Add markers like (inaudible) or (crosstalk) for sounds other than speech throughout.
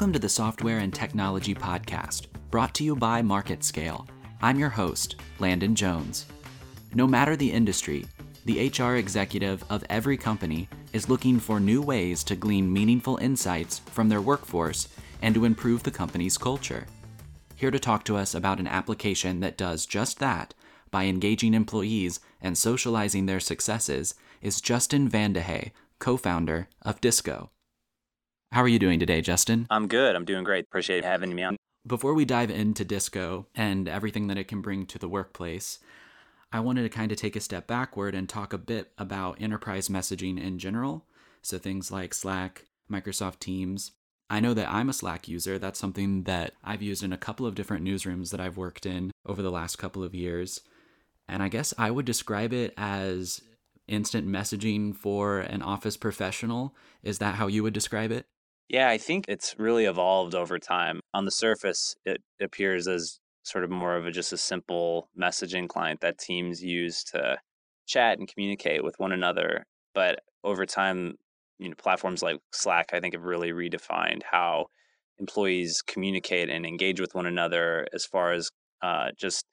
Welcome to the Software and Technology Podcast, brought to you by MarketScale. I'm your host, Landon Jones. No matter the industry, the HR executive of every company is looking for new ways to glean meaningful insights from their workforce and to improve the company's culture. Here to talk to us about an application that does just that by engaging employees and socializing their successes is Justin Vandehey, co founder of Disco. How are you doing today, Justin? I'm good. I'm doing great. Appreciate having me on. Before we dive into Disco and everything that it can bring to the workplace, I wanted to kind of take a step backward and talk a bit about enterprise messaging in general. So things like Slack, Microsoft Teams. I know that I'm a Slack user. That's something that I've used in a couple of different newsrooms that I've worked in over the last couple of years. And I guess I would describe it as instant messaging for an office professional. Is that how you would describe it? Yeah, I think it's really evolved over time. On the surface, it appears as sort of more of a just a simple messaging client that teams use to chat and communicate with one another. But over time, you know, platforms like Slack, I think, have really redefined how employees communicate and engage with one another as far as uh, just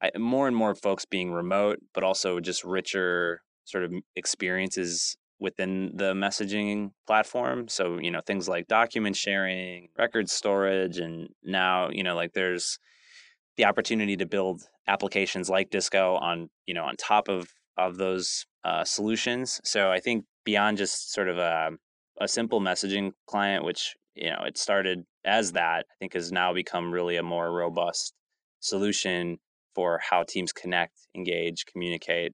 I, more and more folks being remote, but also just richer sort of experiences within the messaging platform. So, you know, things like document sharing, record storage, and now, you know, like there's the opportunity to build applications like Disco on, you know, on top of of those uh, solutions. So I think beyond just sort of a, a simple messaging client, which, you know, it started as that, I think has now become really a more robust solution for how teams connect, engage, communicate,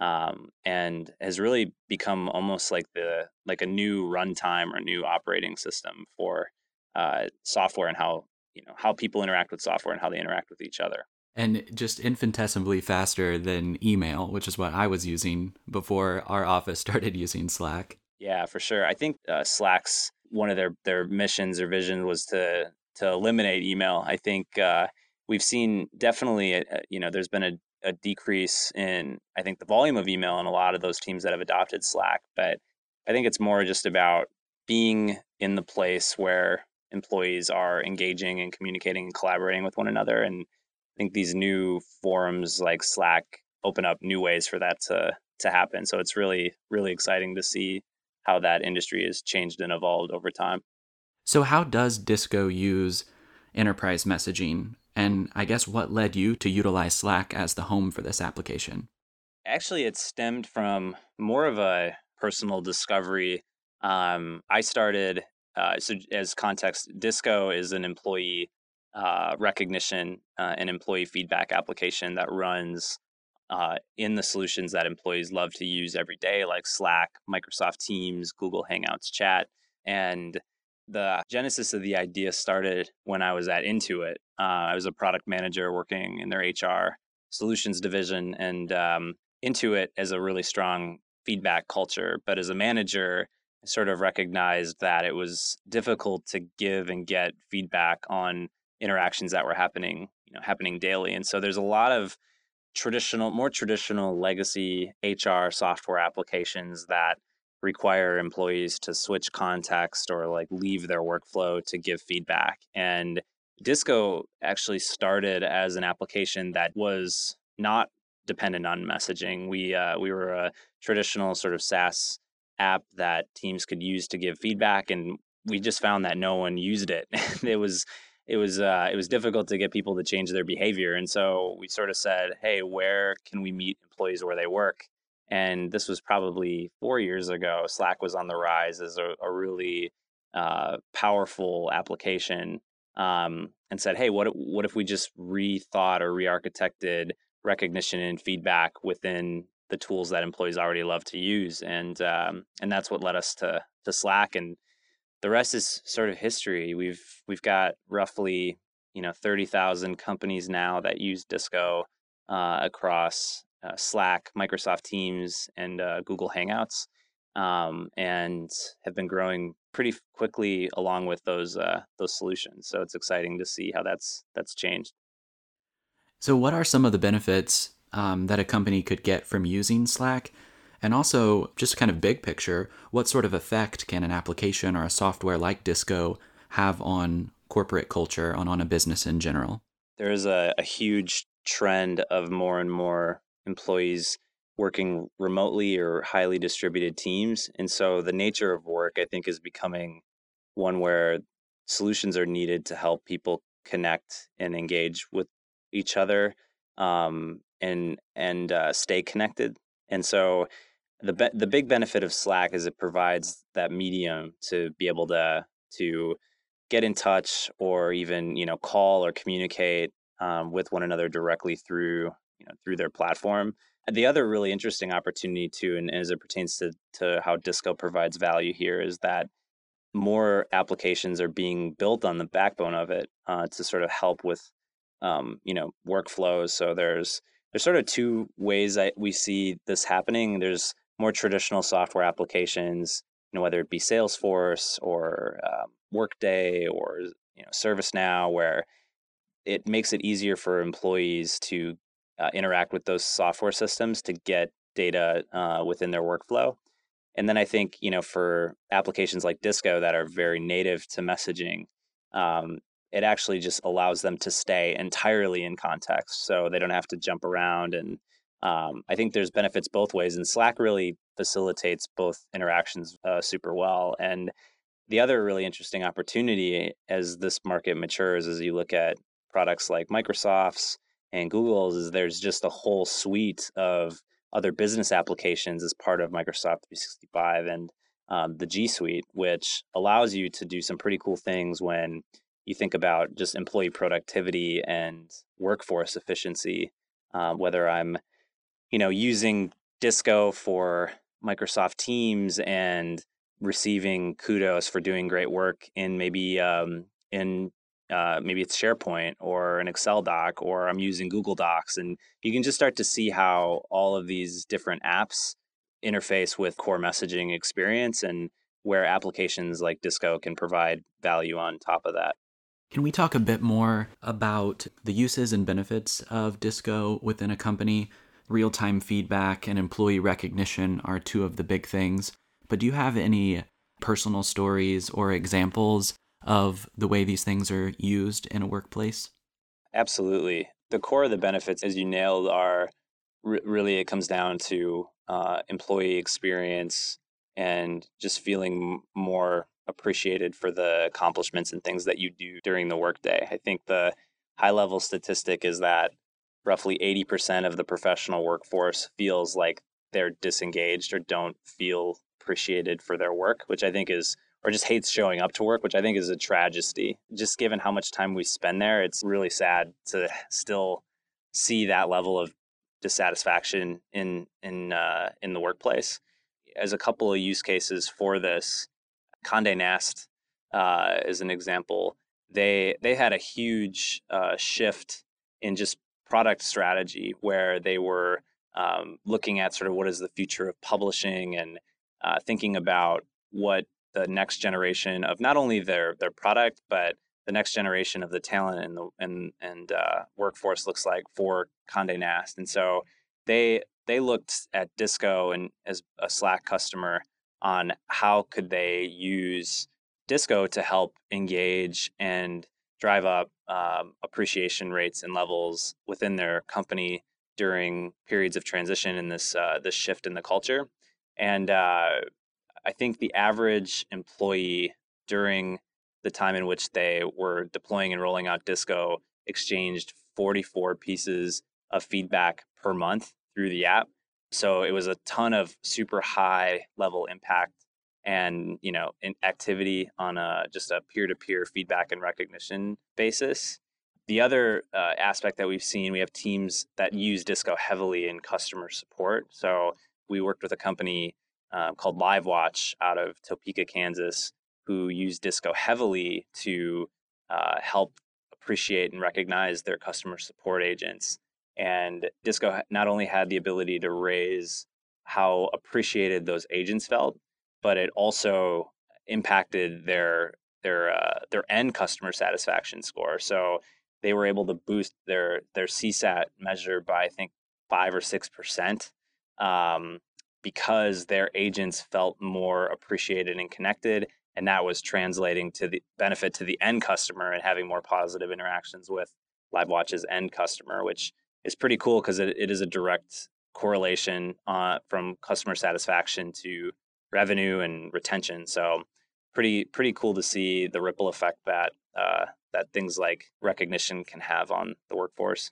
um, and has really become almost like the like a new runtime or new operating system for uh, software and how you know how people interact with software and how they interact with each other. And just infinitesimally faster than email which is what i was using before our office (laughs) started using slack. Yeah for sure. I think uh, slack's one of their their missions or vision was to to eliminate email. I think uh, we've seen definitely uh, you know there's been a a decrease in I think the volume of email in a lot of those teams that have adopted Slack, but I think it's more just about being in the place where employees are engaging and communicating and collaborating with one another and I think these new forums like Slack open up new ways for that to to happen. So it's really really exciting to see how that industry has changed and evolved over time. So how does Disco use enterprise messaging and I guess what led you to utilize Slack as the home for this application? Actually, it stemmed from more of a personal discovery. Um, I started, uh, so as context, Disco is an employee uh, recognition uh, and employee feedback application that runs uh, in the solutions that employees love to use every day, like Slack, Microsoft Teams, Google Hangouts Chat. And the genesis of the idea started when I was at Intuit. Uh, I was a product manager working in their HR solutions division, and um, Intuit has a really strong feedback culture. But as a manager, I sort of recognized that it was difficult to give and get feedback on interactions that were happening, you know, happening daily. And so there's a lot of traditional, more traditional legacy HR software applications that require employees to switch context or like leave their workflow to give feedback. And Disco actually started as an application that was not dependent on messaging. We uh, we were a traditional sort of SaaS app that teams could use to give feedback, and we just found that no one used it. (laughs) it was it was uh, it was difficult to get people to change their behavior, and so we sort of said, "Hey, where can we meet employees where they work?" And this was probably four years ago. Slack was on the rise as a, a really uh, powerful application um, and said, hey, what, what if we just rethought or re architected recognition and feedback within the tools that employees already love to use? And, um, and that's what led us to, to Slack. And the rest is sort of history. We've, we've got roughly you know 30,000 companies now that use Disco uh, across uh, Slack, Microsoft Teams, and uh, Google Hangouts, um, and have been growing pretty quickly along with those uh, those solutions. So it's exciting to see how that's that's changed. So, what are some of the benefits um, that a company could get from using Slack? And also, just kind of big picture, what sort of effect can an application or a software like Disco have on corporate culture, on, on a business in general? There is a, a huge trend of more and more employees working remotely or highly distributed teams. And so the nature of work, I think, is becoming one where solutions are needed to help people connect and engage with each other um, and and uh, stay connected. And so the be- the big benefit of Slack is it provides that medium to be able to to get in touch or even you know call or communicate um, with one another directly through you know through their platform. And the other really interesting opportunity too, and as it pertains to to how Disco provides value here, is that more applications are being built on the backbone of it uh, to sort of help with um, you know workflows. So there's there's sort of two ways that we see this happening. There's more traditional software applications, you know, whether it be Salesforce or um, Workday or you know ServiceNow, where it makes it easier for employees to uh, interact with those software systems to get data uh, within their workflow. And then I think you know for applications like Disco that are very native to messaging, um, it actually just allows them to stay entirely in context, so they don't have to jump around. And um, I think there's benefits both ways, and Slack really facilitates both interactions uh, super well. And the other really interesting opportunity as this market matures, as you look at products like Microsoft's and Google's, is there's just a whole suite of other business applications as part of Microsoft 365 and um, the G Suite, which allows you to do some pretty cool things when you think about just employee productivity and workforce efficiency. Um, whether I'm, you know, using Disco for Microsoft Teams and receiving kudos for doing great work in maybe um, in uh, maybe it's SharePoint or an Excel doc, or I'm using Google Docs. And you can just start to see how all of these different apps interface with core messaging experience and where applications like Disco can provide value on top of that. Can we talk a bit more about the uses and benefits of Disco within a company? Real time feedback and employee recognition are two of the big things. But do you have any personal stories or examples of the way these things are used in a workplace? Absolutely. The core of the benefits, as you nailed, are really it comes down to uh, employee experience and just feeling more appreciated for the accomplishments and things that you do during the workday. I think the high level statistic is that roughly 80% of the professional workforce feels like they're disengaged or don't feel appreciated for their work, which I think is or just hates showing up to work, which I think is a tragedy. Just given how much time we spend there, it's really sad to still see that level of dissatisfaction in in uh, in the workplace. As a couple of use cases for this, Condé Nast uh, is an example. They they had a huge uh, shift in just product strategy where they were um, looking at sort of what is the future of publishing and uh, thinking about what the next generation of not only their their product but the next generation of the talent and the and and uh, workforce looks like for Condé Nast. And so they they looked at Disco and as a Slack customer on how could they use Disco to help engage and drive up um, appreciation rates and levels within their company during periods of transition in this uh, this shift in the culture. And uh, I think the average employee during the time in which they were deploying and rolling out Disco exchanged 44 pieces of feedback per month through the app. So it was a ton of super high level impact and you know activity on a just a peer-to-peer feedback and recognition basis. The other uh, aspect that we've seen, we have teams that use Disco heavily in customer support. So we worked with a company um, called LiveWatch out of Topeka, Kansas, who use Disco heavily to uh, help appreciate and recognize their customer support agents. And Disco not only had the ability to raise how appreciated those agents felt, but it also impacted their their uh, their end customer satisfaction score. So they were able to boost their their CSAT measure by I think five or six percent, um, because their agents felt more appreciated and connected and that was translating to the benefit to the end customer and having more positive interactions with LiveWatch's end customer, which is pretty cool because it, it is a direct correlation uh, from customer satisfaction to revenue and retention. So pretty pretty cool to see the ripple effect that uh, that things like recognition can have on the workforce.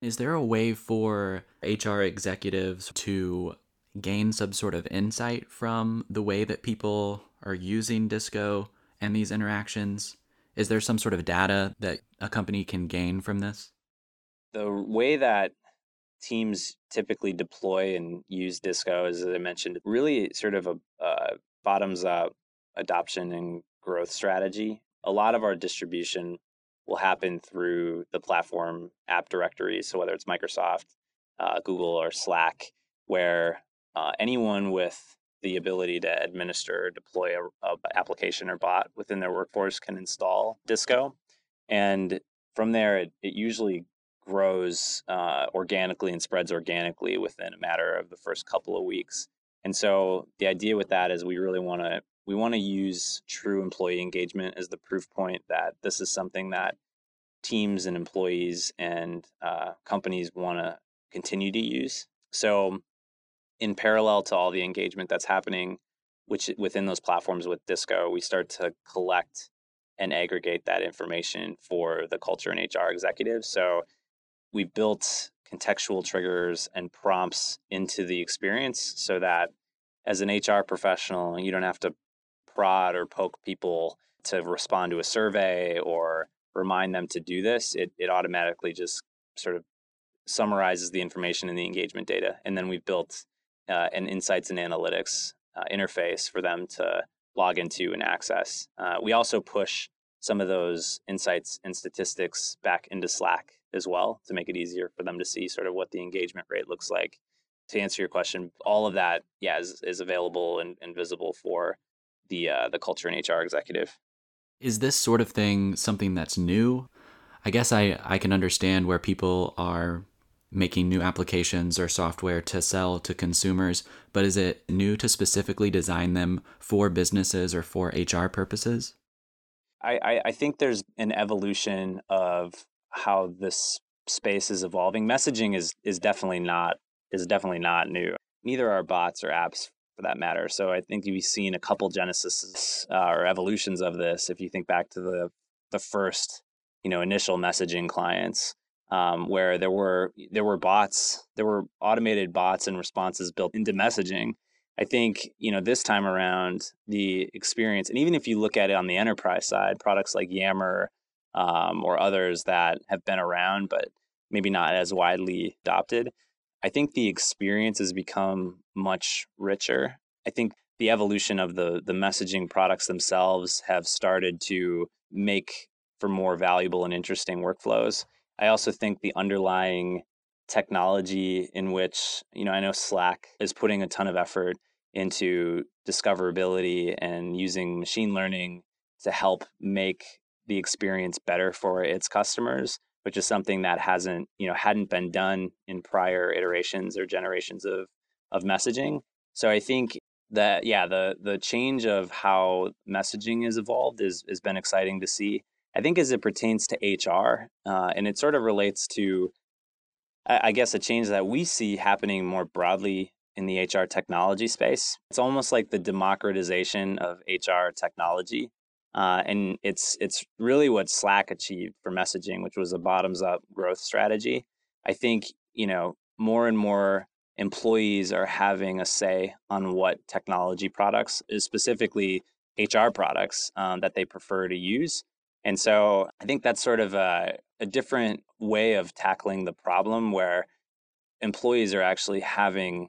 Is there a way for HR executives to gain some sort of insight from the way that people are using Disco and these interactions? Is there some sort of data that a company can gain from this? The way that teams typically deploy and use Disco, as I mentioned, really sort of a bottoms up adoption and growth strategy. A lot of our distribution will happen through the platform app directory. So whether it's Microsoft, uh, Google, or Slack, where uh, anyone with the ability to administer deploy a, a, application or bot within their workforce can install Disco, and from there it, it usually grows uh, organically and spreads organically within a matter of the first couple of weeks. And so the idea with that is we really want to we want to use true employee engagement as the proof point that this is something that teams and employees and uh, companies want to continue to use. So in parallel to all the engagement that's happening which within those platforms with disco we start to collect and aggregate that information for the culture and hr executives. So we built contextual triggers and prompts into the experience so that as an hr professional you don't have to prod or poke people to respond to a survey or remind them to do this. It, it automatically just sort of summarizes the information in the engagement data. And then we've built uh, an insights and analytics uh, interface for them to log into and access. Uh, we also push some of those insights and statistics back into Slack as well to make it easier for them to see sort of what the engagement rate looks like. To answer your question, all of that, yeah, is, is available and, and visible for the uh, the culture and HR executive. Is this sort of thing something that's new? I guess I, I can understand where people are making new applications or software to sell to consumers, but is it new to specifically design them for businesses or for HR purposes? I, I think there's an evolution of how this space is evolving. Messaging is is definitely not is definitely not new. Neither are bots or apps for that matter. So I think you've seen a couple genesis uh, or evolutions of this. If you think back to the the first you know initial messaging clients um, where there were there were bots, there were automated bots and responses built into messaging. I think you know this time around the experience, and even if you look at it on the enterprise side, products like Yammer um, or others that have been around but maybe not as widely adopted, I think the experience has become much richer. I think the evolution of the the messaging products themselves have started to make for more valuable and interesting workflows. I also think the underlying technology in which, you know, I know Slack is putting a ton of effort into discoverability and using machine learning to help make the experience better for its customers, which is something that hasn't, you know, hadn't been done in prior iterations or generations of of messaging. So I think that yeah, the the change of how messaging has evolved is has been exciting to see. I think as it pertains to HR, uh, and it sort of relates to, I guess, a change that we see happening more broadly in the HR technology space. It's almost like the democratization of HR technology. Uh, and it's it's really what Slack achieved for messaging, which was a bottoms up growth strategy. I think you know more and more employees are having a say on what technology products, specifically HR products, um, that they prefer to use. And so I think that's sort of a, a different way of tackling the problem where employees are actually having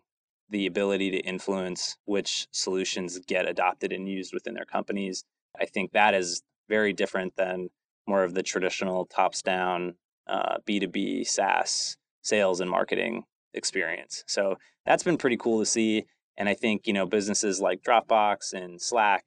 the ability to influence which solutions get adopted and used within their companies. I think that is very different than more of the traditional tops down uh, B2B SaaS sales and marketing experience. So that's been pretty cool to see. And I think, you know, businesses like Dropbox and Slack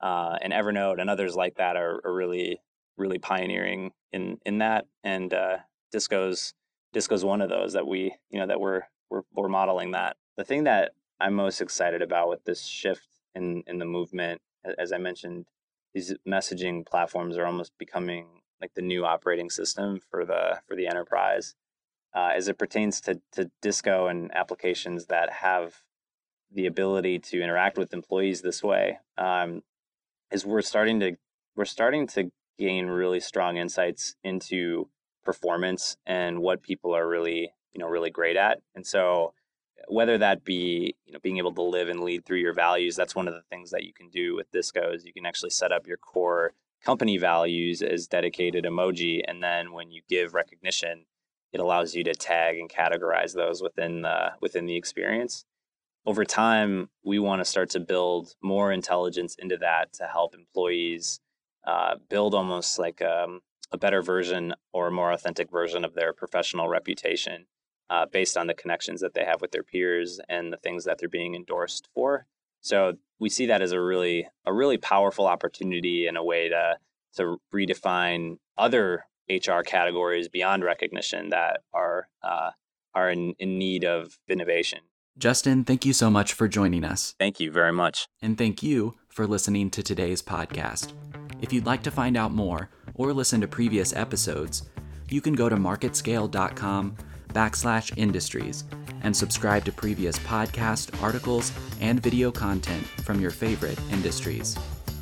uh, and Evernote and others like that are, are really really pioneering in in that. And uh, Disco's Disco's one of those that we you know that we're we're we're modeling that. The thing that I'm most excited about with this shift in in the movement as I mentioned, these messaging platforms are almost becoming like the new operating system for the for the enterprise. Uh, as it pertains to to Disco and applications that have the ability to interact with employees this way, um, is we're starting to we're starting to gain really strong insights into performance and what people are really you know really great at. And so whether that be you know being able to live and lead through your values that's one of the things that you can do with disco is you can actually set up your core company values as dedicated emoji and then when you give recognition it allows you to tag and categorize those within the within the experience over time we want to start to build more intelligence into that to help employees uh, build almost like um, a better version or a more authentic version of their professional reputation uh, based on the connections that they have with their peers and the things that they're being endorsed for. So we see that as a really a really powerful opportunity and a way to to redefine other HR categories beyond recognition that are uh, are in, in need of innovation. Justin, thank you so much for joining us. Thank you very much. And thank you for listening to today's podcast. If you'd like to find out more or listen to previous episodes, you can go to marketscale.com backslash industries and subscribe to previous podcast, articles, and video content from your favorite industries.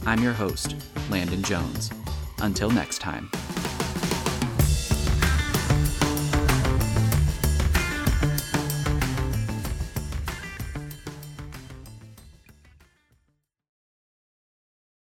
I'm your host, Landon Jones. Until next time.